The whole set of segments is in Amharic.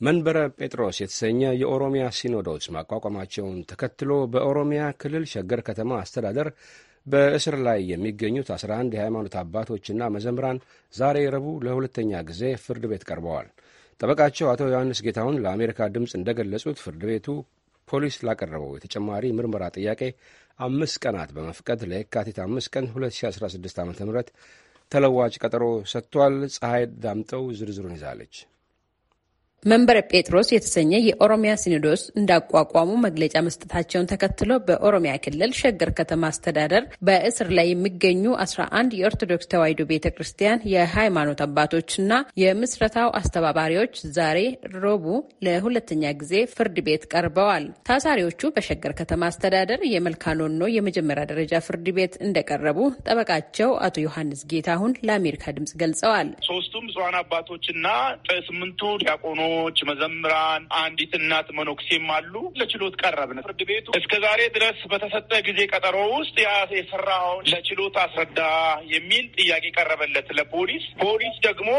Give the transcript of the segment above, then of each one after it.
መንበረ ጴጥሮስ የተሰኘ የኦሮሚያ ሲኖዶስ ማቋቋማቸውን ተከትሎ በኦሮሚያ ክልል ሸገር ከተማ አስተዳደር በእስር ላይ የሚገኙት 11 የሃይማኖት አባቶችና መዘምራን ዛሬ ረቡዕ ለሁለተኛ ጊዜ ፍርድ ቤት ቀርበዋል። ጠበቃቸው አቶ ዮሐንስ ጌታሁን ለአሜሪካ ድምፅ እንደገለጹት ፍርድ ቤቱ ፖሊስ ላቀረበው የተጨማሪ ምርመራ ጥያቄ አምስት ቀናት በመፍቀድ ለየካቲት አምስት ቀን 2016 ዓ ም ተለዋጭ ቀጠሮ ሰጥቷል። ፀሐይ ዳምጠው ዝርዝሩን ይዛለች። መንበረ ጴጥሮስ የተሰኘ የኦሮሚያ ሲኖዶስ እንዳቋቋሙ መግለጫ መስጠታቸውን ተከትሎ በኦሮሚያ ክልል ሸገር ከተማ አስተዳደር በእስር ላይ የሚገኙ አስራ አንድ የኦርቶዶክስ ተዋሕዶ ቤተ ክርስቲያን የሃይማኖት አባቶችና የምስረታው አስተባባሪዎች ዛሬ ረቡዕ ለሁለተኛ ጊዜ ፍርድ ቤት ቀርበዋል። ታሳሪዎቹ በሸገር ከተማ አስተዳደር የመልካኖኖ የመጀመሪያ ደረጃ ፍርድ ቤት እንደቀረቡ ጠበቃቸው አቶ ዮሐንስ ጌታሁን ለአሜሪካ ድምጽ ገልጸዋል። ሶስቱም ብፁዓን አባቶችና ስምንቱ ዲያቆኖ ች መዘምራን፣ አንዲት እናት መኖክሴም አሉ። ለችሎት ቀረብን። ፍርድ ቤቱ እስከ ዛሬ ድረስ በተሰጠ ጊዜ ቀጠሮ ውስጥ የሰራውን ለችሎት አስረዳ የሚል ጥያቄ ቀረበለት ለፖሊስ። ፖሊስ ደግሞ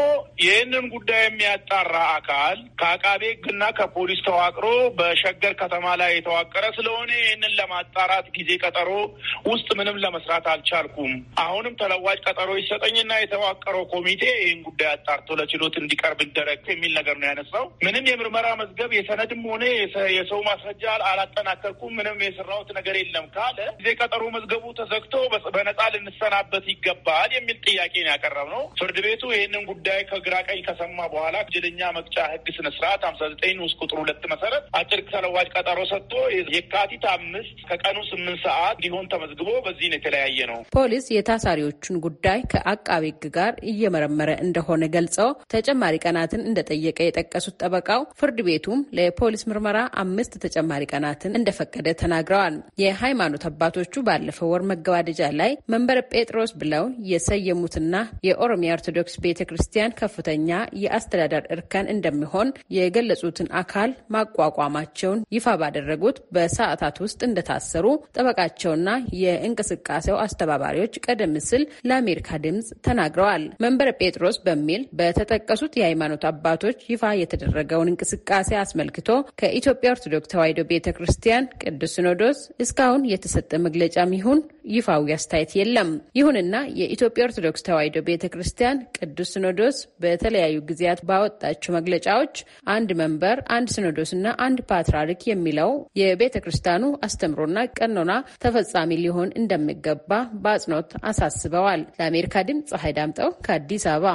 ይህንን ጉዳይ የሚያጣራ አካል ከአቃቤ ሕግና ከፖሊስ ተዋቅሮ በሸገር ከተማ ላይ የተዋቀረ ስለሆነ ይህንን ለማጣራት ጊዜ ቀጠሮ ውስጥ ምንም ለመስራት አልቻልኩም። አሁንም ተለዋጭ ቀጠሮ ይሰጠኝና የተዋቀረው ኮሚቴ ይህን ጉዳይ አጣርቶ ለችሎት እንዲቀርብ ይደረግ የሚል ነገር ነው ያነሳው። ምንም የምርመራ መዝገብ የሰነድም ሆነ የሰው ማስረጃ አላጠናከርኩም፣ ምንም የሰራሁት ነገር የለም ካለ ጊዜ ቀጠሮ መዝገቡ ተዘግቶ በነጻ ልንሰናበት ይገባል የሚል ጥያቄ ነው ያቀረብነው። ፍርድ ቤቱ ይህንን ጉዳይ ከግራ ቀኝ ከሰማ በኋላ ወንጀለኛ መቅጫ ሕግ ስነስርዓት ሀምሳ ዘጠኝ ንዑስ ቁጥር ሁለት መሰረት አጭር ተለዋጭ ቀጠሮ ሰጥቶ የካቲት አምስት ከቀኑ ስምንት ሰዓት እንዲሆን ተመዝግቦ በዚህ ነው የተለያየ ነው። ፖሊስ የታሳሪዎቹን ጉዳይ ከአቃቤ ሕግ ጋር እየመረመረ እንደሆነ ገልጸው ተጨማሪ ቀናትን እንደጠየቀ የጠቀሱት ጠበቃው ፍርድ ቤቱም ለፖሊስ ምርመራ አምስት ተጨማሪ ቀናትን እንደፈቀደ ተናግረዋል። የሃይማኖት አባቶቹ ባለፈው ወር መገባደጃ ላይ መንበረ ጴጥሮስ ብለው የሰየሙትና የኦሮሚያ ኦርቶዶክስ ቤተ ክርስቲያን ከፍተኛ የአስተዳደር እርከን እንደሚሆን የገለጹትን አካል ማቋቋማቸውን ይፋ ባደረጉት በሰዓታት ውስጥ እንደታሰሩ ጠበቃቸውና የእንቅስቃሴው አስተባባሪዎች ቀደም ሲል ለአሜሪካ ድምፅ ተናግረዋል። መንበረ ጴጥሮስ በሚል በተጠቀሱት የሃይማኖት አባቶች ይፋ የተደረገውን እንቅስቃሴ አስመልክቶ ከኢትዮጵያ ኦርቶዶክስ ተዋሕዶ ቤተ ክርስቲያን ቅዱስ ሲኖዶስ እስካሁን የተሰጠ መግለጫም ይሁን ይፋዊ አስተያየት የለም። ይሁንና የኢትዮጵያ ኦርቶዶክስ ተዋሕዶ ቤተ ክርስቲያን ቅዱስ ሲኖዶስ በተለያዩ ጊዜያት ባወጣቸው መግለጫዎች አንድ መንበር፣ አንድ ሲኖዶስና አንድ ፓትርያርክ የሚለው የቤተ ክርስቲያኑ አስተምሮና ቀኖና ተፈጻሚ ሊሆን እንደሚገባ በአጽንኦት አሳስበዋል። ለአሜሪካ ድምፅ ፀሐይ ዳምጠው ከአዲስ አበባ